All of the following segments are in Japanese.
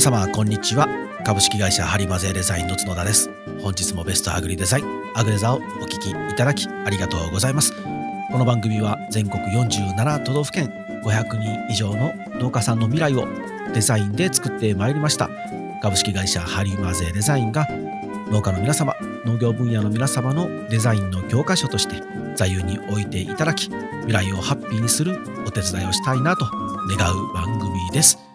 皆様こんにちは。株式会社ハリマゼデザインの角田です。本日もベストアグリデザインアグレザをお聞きいただきありがとうございます。この番組は全国47都道府県500人以上の農家さんの未来をデザインで作ってまいりました。株式会社ハリマゼデザインが農家の皆様農業分野の皆様のデザインの教科書として座右に置いていただき未来をハッピーにするお手伝いをしたいなと願う番組です。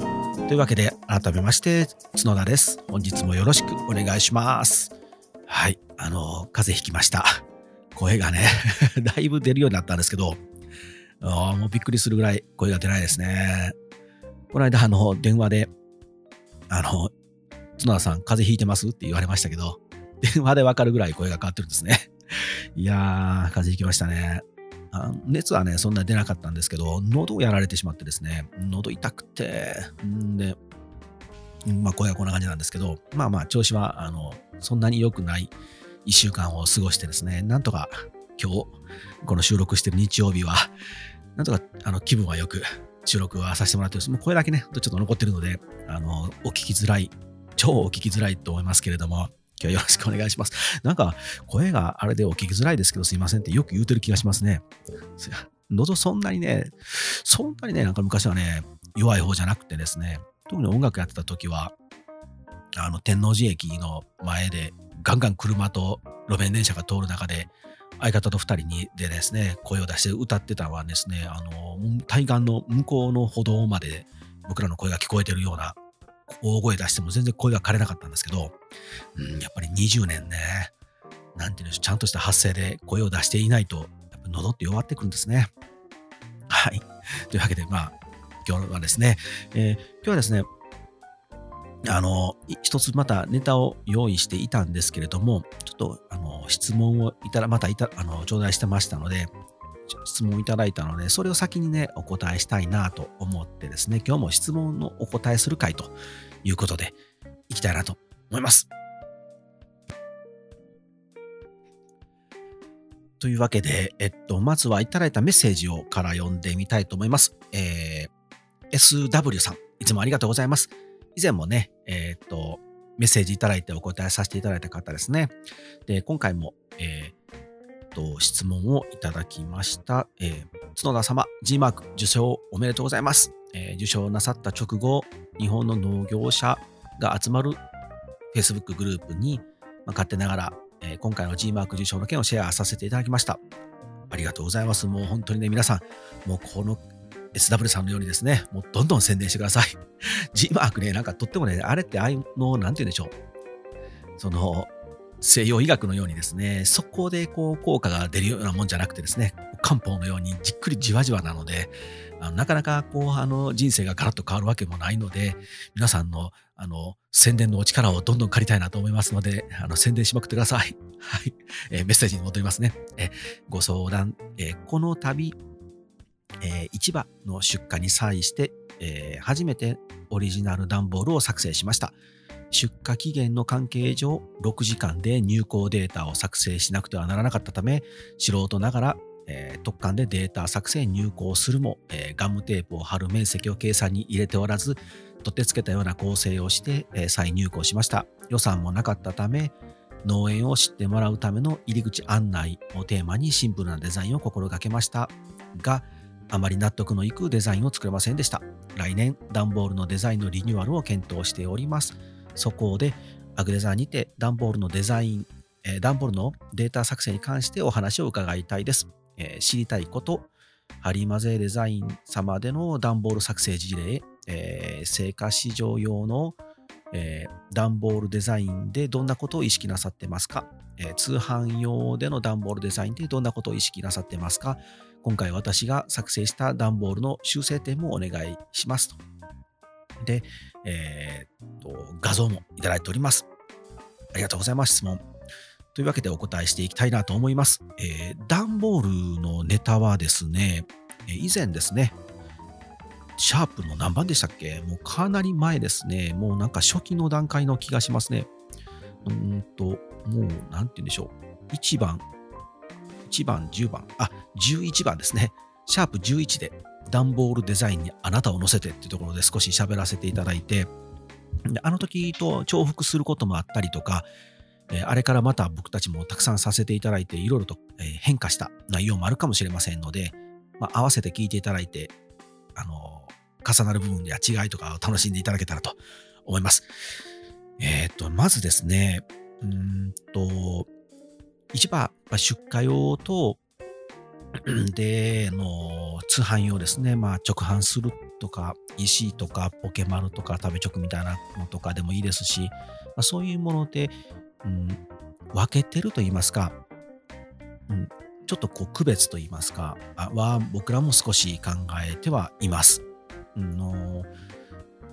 というわけで改めまして角田です。本日もよろしくお願いします。はいあの風邪ひきました。声がね だいぶ出るようになったんですけどあもうびっくりするぐらい声が出ないですね。この間あの電話であの角田さん風邪ひいてます？って言われましたけど電話でわかるぐらい声が変わってるんですね。いやー風邪ひきましたね。熱はね、そんなに出なかったんですけど、喉をやられてしまってですね、喉痛くて、んで、まあ、声はこんな感じなんですけど、まあまあ、調子は、あの、そんなに良くない1週間を過ごしてですね、なんとか今日、この収録してる日曜日は、なんとか、あの、気分はよく収録はさせてもらってます。もうこれだけね、ちょっと残ってるので、あの、お聞きづらい、超お聞きづらいと思いますけれども、今日はよろしくお願いします。なんか、声があれでお聞きづらいですけど、すいませんってよく言うてる気がしますね。喉そんなにね、そんなにね、なんか昔はね、弱い方じゃなくてですね、特に音楽やってた時は、あの、天王寺駅の前で、ガンガン車と路面電車が通る中で、相方と2人にでですね、声を出して歌ってたのはですね、あの、対岸の向こうの歩道まで僕らの声が聞こえてるような大声出しても全然声が枯れなかったんですけど、うん、やっぱり20年ね、なんていうんでしょう、ちゃんとした発声で声を出していないと、やっぱ喉って弱ってくるんですね。はい。というわけで、まあ、今日はですね、えー、今日はですね、あの、一つまたネタを用意していたんですけれども、ちょっと、あの、質問をいただ、またいた、あの、頂戴してましたので、質問いただいたので、それを先にね、お答えしたいなと思ってですね、今日も質問のお答えする回ということで、いきたいなと思います。というわけで、えっと、まずはいただいたメッセージをから読んでみたいと思います。えー、SW さん、いつもありがとうございます。以前もね、えー、っと、メッセージいただいてお答えさせていただいた方ですね。で、今回も、えー、と、質問をいただきました。えー、角田様、G マーク受賞おめでとうございます。えー、受賞なさった直後、日本の農業者が集まる Facebook グループに、まあ、勝手ながら、えー、今回の G マーク受賞の件をシェアさせていただきました。ありがとうございます。もう本当にね、皆さん、もうこの SW さんのようにですね、もうどんどん宣伝してください。G マークね、なんかとってもね、あれってあいの、なんて言うんでしょう。その、西洋医学のようにですね、そこでこう効果が出るようなもんじゃなくてですね、漢方のようにじっくりじわじわなので、あのなかなかこうあの人生がガラッと変わるわけもないので、皆さんのあの宣伝のお力をどんどん借りたいなと思いますので、あの宣伝しまくってください。はい。えー、メッセージに戻りますね。えご相談、えー、この度、えー、市場の出荷に際して、えー、初めてオリジナル段ボールを作成しました。出荷期限の関係上6時間で入稿データを作成しなくてはならなかったため素人ながら、えー、特管でデータ作成入稿するも、えー、ガムテープを貼る面積を計算に入れておらず取ってつけたような構成をして、えー、再入稿しました。予算もなかったため農園を知ってもらうための入り口案内をテーマにシンプルなデザインを心がけました。があまり納得のいくデザインを作れませんでした。来年段ボールのデザインのリニューアルを検討しております。そこでアグレザーにて段ボールのデザイン、えー、段ボールのデータ作成に関してお話を伺いたいです。えー、知りたいこと、ハリマゼデザイン様での段ボール作成事例、えー、成果市場用の、えー、段ボールデザインでどんなことを意識なさってますか、えー、通販用での段ボールデザインでどんなことを意識なさってますか？今回私が作成した段ボールの修正点もお願いしますと。で、えー、と画像もいただいております。ありがとうございます、質問。というわけでお答えしていきたいなと思います。えー、段ボールのネタはですね、以前ですね、シャープの何番でしたっけ？もうかなり前ですね。もうなんか初期の段階の気がしますね。うんと、もう、なんて言うんでしょう。1番、1番、10番、あ、11番ですね。シャープ11で段ボールデザインにあなたを乗せてっていうところで少し喋らせていただいて、であの時と重複することもあったりとか、え、あれからまた僕たちもたくさんさせていただいて、いろいろと、変化した内容もあるかもしれませんので、まあ、合わせて聞いていただいて、あの、重なる部分や違いとかを楽しんでいただけたらと思います。えっ、と、まずですね、うんと、一番、出荷用と、で、の通販用ですね、まあ、直販するとか、石とか、ポケマルとか、食べ直みたいなのとかでもいいですし、まあ、そういうもので、うん、分けてると言いますか、うん、ちょっとこう区別と言いますか、は僕らも少し考えてはいます。うん、の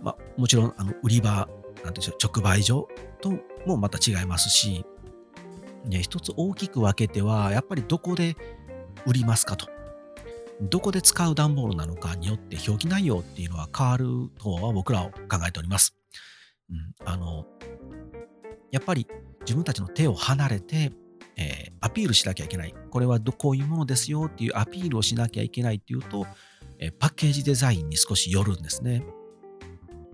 まあ、もちろんあの売り場、なんでしょう、直売所ともまた違いますし、ね、一つ大きく分けては、やっぱりどこで売りますかと。どこで使う段ボールなのかによって表記内容っていうのは変わるとは僕らは考えております。うん、あのやっぱり自分たちの手を離れて、えー、アピールしなきゃいけない。これはどこういうものですよっていうアピールをしなきゃいけないっていうと、えー、パッケージデザインに少しよるんですね。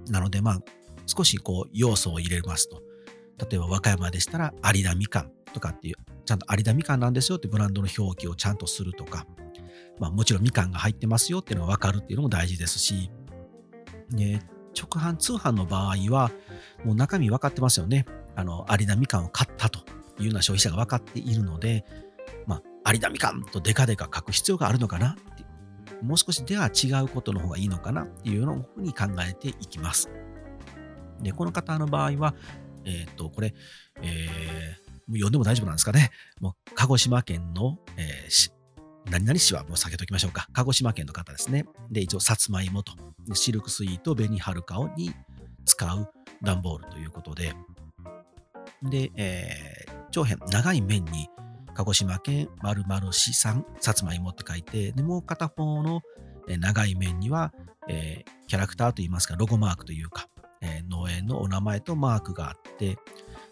なので、まあ、少しこう要素を入れますと。例えば和歌山でしたら有田みかんとかっていう、ちゃんと有田みかんなんですよってブランドの表記をちゃんとするとか、まあもちろんみかんが入ってますよっていうのが分かるっていうのも大事ですし、ね、直販通販の場合は、もう中身分かってますよね。あの、有田みかんを買ったというような消費者が分かっているので、まあ、有田みかんとデカデカ書く必要があるのかなってもう少しでは違うことの方がいいのかなっていうようなふうに考えていきます。で、この方の場合は、えっ、と、これ、えー、読んでも大丈夫なんですかね。もう、鹿児島県の、えー、何々市はもう避けときましょうか。鹿児島県の方ですね。で、一応、さつまいもと、シルクスイート、紅はるかをに使う段ボールということで、で、えー、長編、長い面に、鹿児島県〇〇市産さつまいもって書いて、で、もう片方の長い面には、えー、キャラクターといいますか、ロゴマークというか、えー、農園のお名前とマークがあって、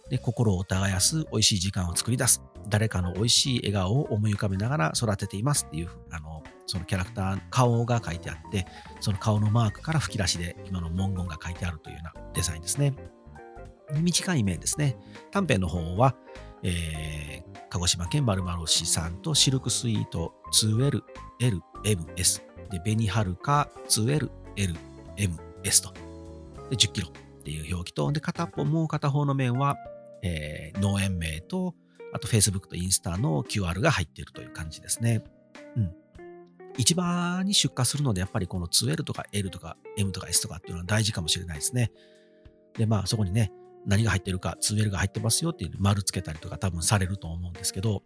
で、心を耕す美味しい時間を作り出す。誰かの美味しい笑顔を思い浮かべながら育てていますっていう、あの、そのキャラクター、顔が書いてあって、その顔のマークから吹き出しで今の文言が書いてあるというようなデザインですね。短い面ですね。短編の方は、えー、鹿児島県〇〇市産とシルクスイート 2L、L、MS で、紅はるか 2L、L、MS と。で、10キロっていう表記と、で、片方、もう片方の面は、えー、農園名と、あと Facebook とインスタの QR が入っているという感じですね。うん。市場に出荷するので、やっぱりこの 2L とか L とか M とか S とかっていうのは大事かもしれないですね。で、まあそこにね、何が入ってるか、2L が入ってますよっていう丸つけたりとか多分されると思うんですけど、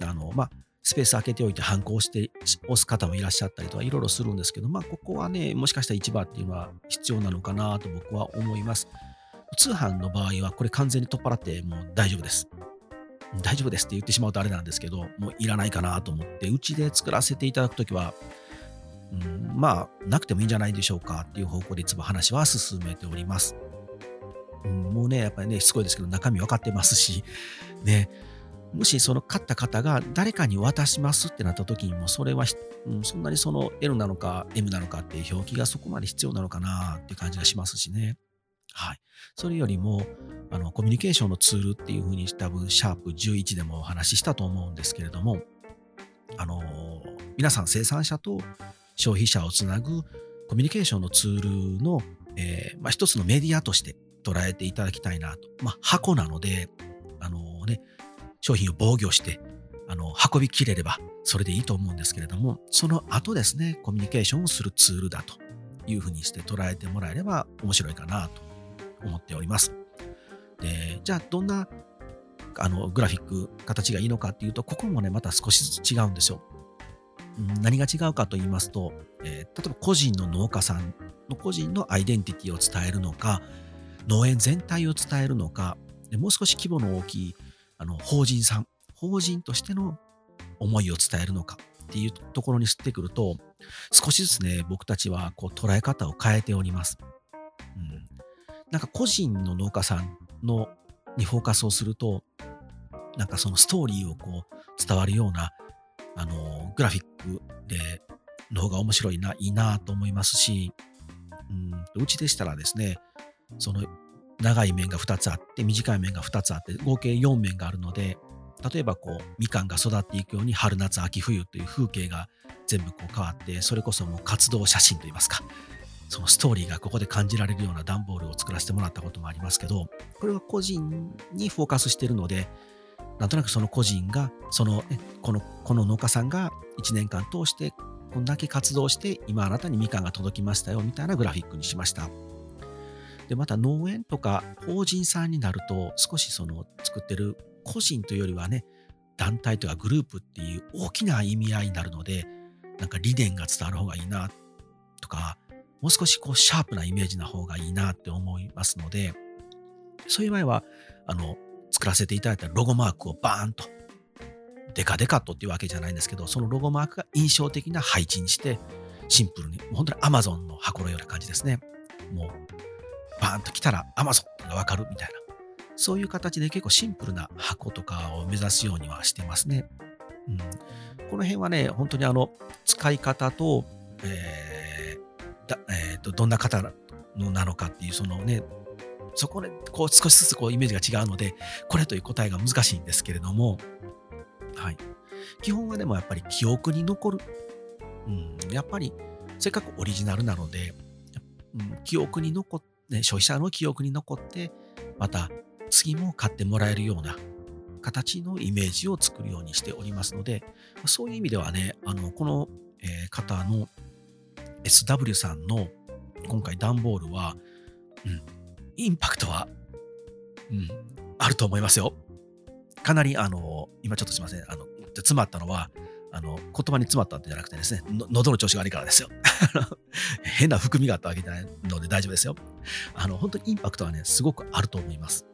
あの、まあ、スペース開けておいて反抗して押す方もいらっしゃったりとかいろいろするんですけど、まあ、ここはね、もしかしたら市場っていうのは必要なのかなと僕は思います。通販の場合はこれ完全に取っ払ってもう大丈夫です。大丈夫ですって言ってしまうとあれなんですけど、もういらないかなと思って、うちで作らせていただくときは、うん、まあ、なくてもいいんじゃないでしょうかっていう方向でいつも話は進めております。うん、もうね、やっぱりね、しつこいですけど、中身分かってますし、ね、もしその買った方が誰かに渡しますってなった時にも、それは、うん、そんなにその L なのか M なのかっていう表記がそこまで必要なのかなっていう感じがしますしね。はい。それよりも、あの、コミュニケーションのツールっていうふうに多分、シャープ11でもお話ししたと思うんですけれども、あの、皆さん生産者と消費者をつなぐコミュニケーションのツールの、えー、まあ、一つのメディアとして捉えていただきたいなと。まあ、箱なので、あのね、商品を防御して、あの、運びきれれば、それでいいと思うんですけれども、その後ですね、コミュニケーションをするツールだというふうにして捉えてもらえれば面白いかなと思っております。で、じゃあどんなあのグラフィック、形がいいのかっていうと、ここもね、また少しずつ違うんですよ。何が違うかと言いますと、えー、例えば個人の農家さんの個人のアイデンティティを伝えるのか、農園全体を伝えるのか、でもう少し規模の大きいあの法人さん、法人としての思いを伝えるのかっていうところに吸ってくると、少しずつね、僕たちはこう捉え方を変えております。うんなんか個人の農家さんのにフォーカスをすると、なんかそのストーリーをこう伝わるような、あの、グラフィックで、の方が面白いな、いいなと思いますし、うん、うちでしたらですね、その長い面が2つあって短い面が2つあって合計4面があるので例えばこうみかんが育っていくように春夏秋冬という風景が全部こう変わってそれこそもう活動写真といいますかそのストーリーがここで感じられるような段ボールを作らせてもらったこともありますけどこれは個人にフォーカスしてるのでなんとなくその個人がその、ね、このこの農家さんが1年間通してこんだけ活動して今あなたにみかんが届きましたよみたいなグラフィックにしました。でまた農園とか法人さんになると少しその作ってる個人というよりはね団体とかグループっていう大きな意味合いになるのでなんか理念が伝わる方がいいなとかもう少しこうシャープなイメージな方がいいなって思いますのでそういう場合はあの作らせていただいたロゴマークをバーンとデカデカとっていうわけじゃないんですけどそのロゴマークが印象的な配置にしてシンプルに本当に Amazon の箱のような感じですね。もうバーンと来たら Amazon がわかるみたいな。そういう形で結構シンプルな箱とかを目指すようにはしてますね。うん、この辺はね、本当にあの、使い方と、えーえーと、どんな方のなのかっていう、そのね、そこでこう少しずつこうイメージが違うので、これという答えが難しいんですけれども、はい。基本はでもやっぱり記憶に残る。うん、やっぱりせっかくオリジナルなので、うん、記憶に残って、消費者の記憶に残って、また次も買ってもらえるような形のイメージを作るようにしておりますので、そういう意味ではね、あの、この、え方の SW さんの今回段ボールは、うん、インパクトは、うん、あると思いますよ。かなり、あの、今ちょっとすいません、あの、詰まったのは、あの、言葉に詰まったんじゃなくてですね、喉の調子が悪いからですよ。変な含みがあったわけじゃないので大丈夫ですよ。あの、本当にインパクトはね、すごくあると思います。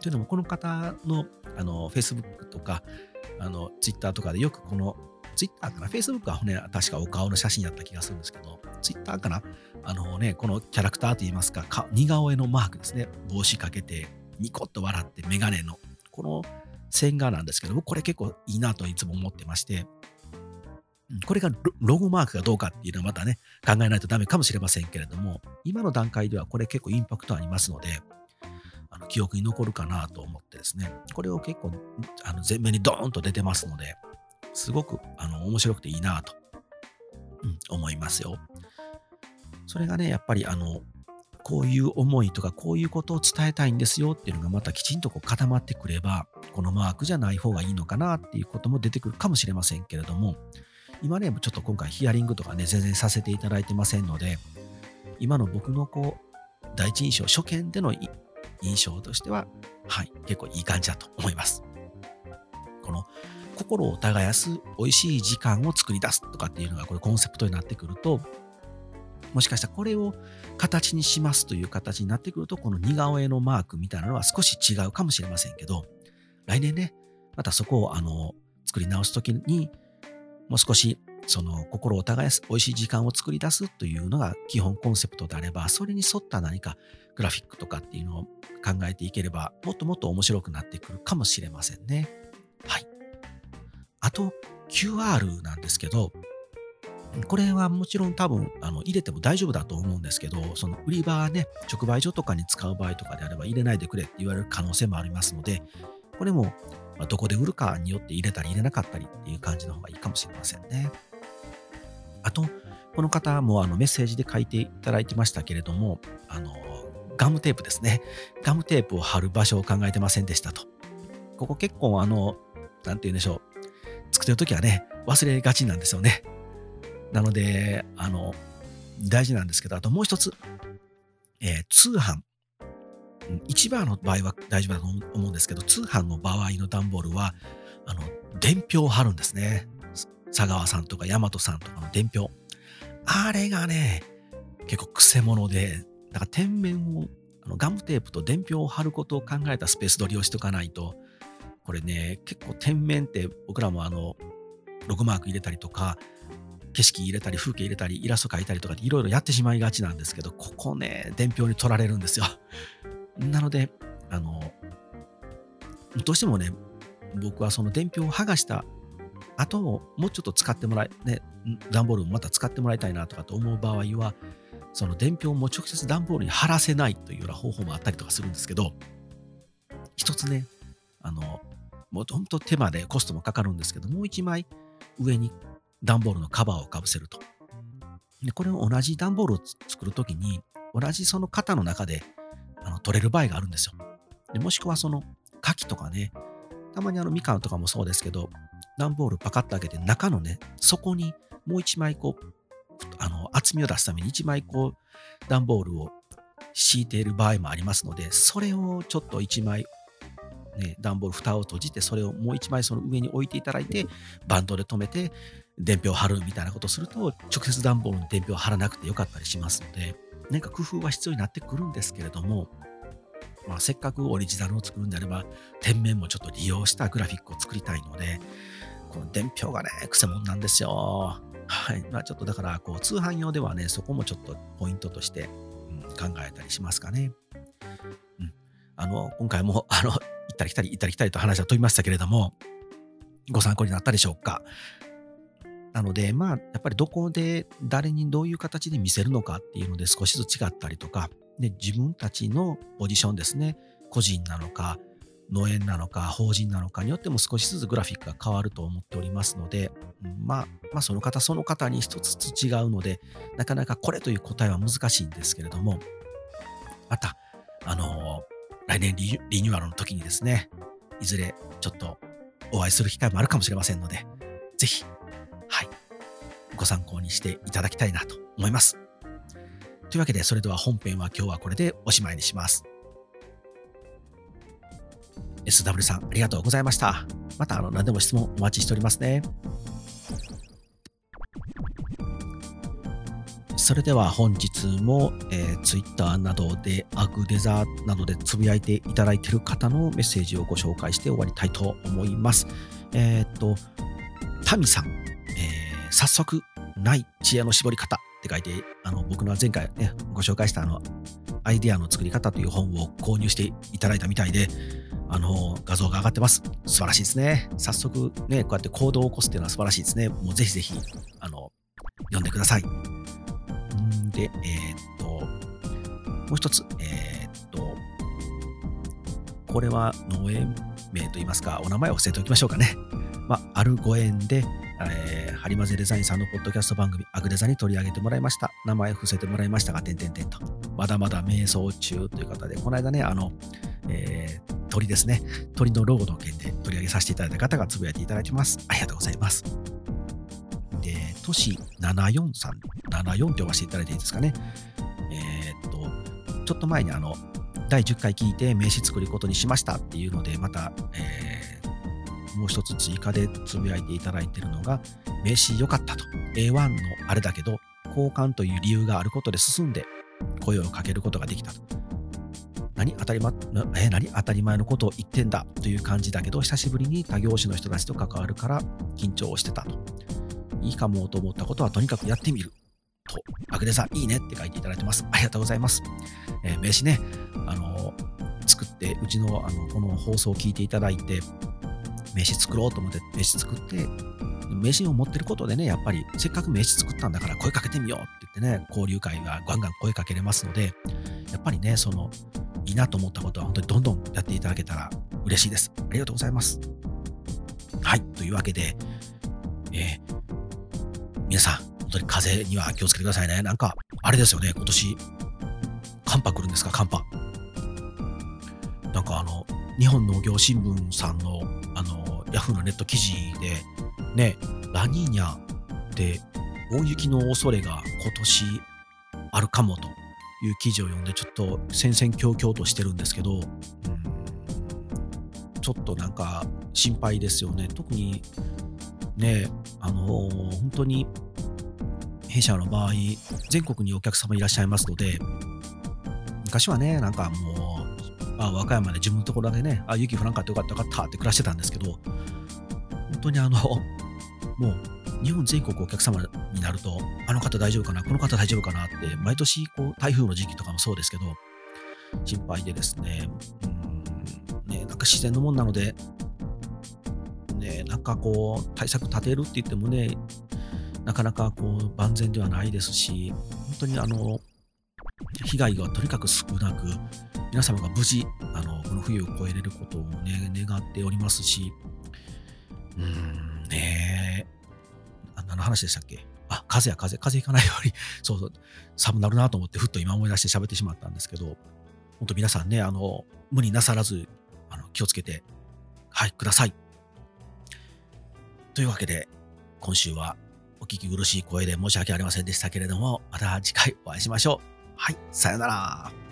というのも、この方のあの Facebook とかあの Twitter とかでよくこの Twitter かな ?Facebook はね、確かお顔の写真やった気がするんですけど、Twitter かな？あのね、このキャラクターといいますか、か似顔絵のマークですね。帽子かけて、ニコッと笑って、メガネの、この線画なんですけども、これ結構いいなといつも思ってまして、これがロゴマークがどうかっていうのはまたね、考えないとダメかもしれませんけれども、今の段階ではこれ結構インパクトありますので、あの記憶に残るかなと思ってですね、これを結構あの前面にドーンと出てますので、すごくあの面白くていいなと、うん、思いますよ。それがね、やっぱりあの、こういう思いとかこういうことを伝えたいんですよっていうのがまたきちんとこう固まってくれば、このマークじゃない方がいいのかなっていうことも出てくるかもしれませんけれども、今ね、ちょっと今回ヒアリングとかね、全然させていただいてませんので、今の僕のこう、第一印象、初見での印象としては、はい、結構いい感じだと思います。この心を耕す美味しい時間を作り出すとかっていうのがこれコンセプトになってくると、もしかしたらこれを形にしますという形になってくると、この似顔絵のマークみたいなのは少し違うかもしれませんけど、来年ね、またそこをあの作り直すときに、もう少しその心を耕す美味しい時間を作り出すというのが基本コンセプトであれば、それに沿った何かグラフィックとかっていうのを考えていければ、もっともっと面白くなってくるかもしれませんね。はい。あと、QR なんですけど、これはもちろん多分あの入れても大丈夫だと思うんですけど、その売り場はね、直売所とかに使う場合とかであれば入れないでくれって言われる可能性もありますので、これもどこで売るかによって入れたり入れなかったりっていう感じの方がいいかもしれませんね。あと、この方もあのメッセージで書いていただいてましたけれども、あのガムテープですね。ガムテープを貼る場所を考えてませんでしたと。ここ結構あの、なんて言うんでしょう。作ってるときはね、忘れがちなんですよね。なので、あの、大事なんですけど、あともう一つ、えー、通販。市場の場合は大丈夫だと思うんですけど、通販の場合の段ボールは、あの、伝票を貼るんですね。佐川さんとか大和さんとかの伝票。あれがね、結構癖者で、だから天面を、あのガムテープと伝票を貼ることを考えたスペース取りをしとかないと、これね、結構天面って僕らもあの、ログマーク入れたりとか、景色入れたり、風景入れたり、イラスト描いたりとかいろいろやってしまいがちなんですけど、ここね、伝票に取られるんですよ。なので、あの、どうしてもね、僕はその伝票を剥がした後ももうちょっと使ってもらい、ね、段ボールもまた使ってもらいたいなとかと思う場合は、その伝票も直接段ボールに貼らせないというような方法もあったりとかするんですけど、一つね、あの、もう本当手間でコストもかかるんですけど、もう一枚上に段ボールのカバーをかぶせると。でこれを同じ段ボールを作るときに、同じその型の中であの取れる場合があるんですよ。でもしくはその牡蠣とかね、たまにあのみかんとかもそうですけど、段ボールパカッと開けて中のね、底にもう一枚こう、あの厚みを出すために一枚こう段ボールを敷いている場合もありますので、それをちょっと一枚ね、段ボール蓋を閉じて、それをもう一枚その上に置いていただいて、バンドで留めて、伝票を貼るみたいなことをすると、直接段ボールに伝票を貼らなくてよかったりしますので、何か工夫は必要になってくるんですけれども、まあ、せっかくオリジナルを作るんであれば、店面もちょっと利用したグラフィックを作りたいので、この伝票がね、くせ者なんですよ。はい。まあ、ちょっとだから、こう、通販用ではね、そこもちょっとポイントとして、うん、考えたりしますかね。うん。あの、今回も、あの、行ったり来たり、行ったり来たりと話は飛びましたけれども、ご参考になったでしょうか？なので、まあ、やっぱりどこで誰にどういう形で見せるのかっていうので少しずつ違ったりとか、で自分たちのポジションですね、個人なのか、農園なのか、法人なのかによっても少しずつグラフィックが変わると思っておりますので、まあ、まあ、その方その方に一つずつ違うので、なかなかこれという答えは難しいんですけれども、また、あのー、来年リニューアルの時にですね、いずれちょっとお会いする機会もあるかもしれませんので、ぜひはい、ご参考にしていただきたいなと思います。というわけで、それでは本編は今日はこれでおしまいにします。SW さん、ありがとうございました。また、あの、何でも質問お待ちしておりますね。それでは本日も、えー、Twitter などでアグデザーなどでつぶやいていただいている方のメッセージをご紹介して終わりたいと思います。えっ、と、タミさんえ、早速、ない知恵の絞り方って書いて、あの、僕の前回ね、ご紹介したあの、アイデアの作り方という本を購入していただいたみたいで、あの、画像が上がってます。素晴らしいですね。早速ね、こうやって行動を起こすっていうのは素晴らしいですね。もうぜひぜひ、あの、読んでください。で、えー、っと、もう一つ、えー、っと、これは農園名といいますか、お名前を伏せておきましょうかね。まあ、あるご縁で、えー、ハリマゼデザインさんのポッドキャスト番組、アグデザに取り上げてもらいました。名前伏せてもらいましたが、てんてんてんと。まだまだ瞑想中という方で、この間ね、あの、えー、鳥ですね。鳥のロゴの件で取り上げさせていただいた方がつぶやいていただいてます。ありがとうございます。で、都市74さん、74って呼ばせていただいていいですかね。えー、っと、ちょっと前にあの、第10回聞いて名刺作ることにしましたっていうので、また、えーもう一つ追加でつぶやいていただいているのが、名刺良かったと。A1 のあれだけど、交換という理由があることで進んで声をかけることができたと。何当たり,、ま、え何当たり前のことを言ってんだ？という感じだけど、久しぶりに他業種の人たちと関わるから緊張をしてたと。いいかもと思ったことはとにかくやってみる。と、アグデさんいいねって書いていただいてます。ありがとうございます。えー、名刺ね、あのー、作って、うちのあのこの放送を聞いていただいて、名刺作ろうと思って名刺作って、名刺を持ってることでね、やっぱりせっかく名刺作ったんだから声かけてみようって言ってね、交流会がガンガン声かけれますので、やっぱりね、その、いいなと思ったことは本当にどんどんやっていただけたら嬉しいです。ありがとうございます。はい、というわけで、えー、皆さん、本当に風邪には気をつけてくださいね。なんか、あれですよね、今年、寒波来るんですか、寒波。なんかあの、日本農業新聞さんのあのヤフーのネット記事でねラニーニャで大雪の恐れが今年あるかもという記事を読んでちょっと戦々恐々としてるんですけど、ちょっとなんか心配ですよね特にねあの本当に弊社の場合全国にお客様いらっしゃいますので昔はねなんかもうあ、和歌山で自分のところだけね、あ、雪降らんかってよかったよかったって暮らしてたんですけど、本当にあの、もう日本全国お客様になると、あの方大丈夫かな、この方大丈夫かなって、毎年こう台風の時期とかもそうですけど、心配でですね、うん、ね、なんか自然のもんなので、ね、なんかこう、対策立てるって言ってもね、なかなかこう万全ではないですし、本当にあの、被害がとにかく少なく、皆様が無事、あの、この冬を越えれることをね、願っておりますし、うーん、ねえ、何の話でしたっけ？あ、風や風、風邪ひかないように、そうそう、寒なるなと思って、ふっと今思い出して喋ってしまったんですけど、本当皆さんね、あの、無理なさらず、あの、気をつけて、はい、ください。というわけで、今週はお聞き苦しい声で申し訳ありませんでしたけれども、また次回お会いしましょう。はい、さよなら。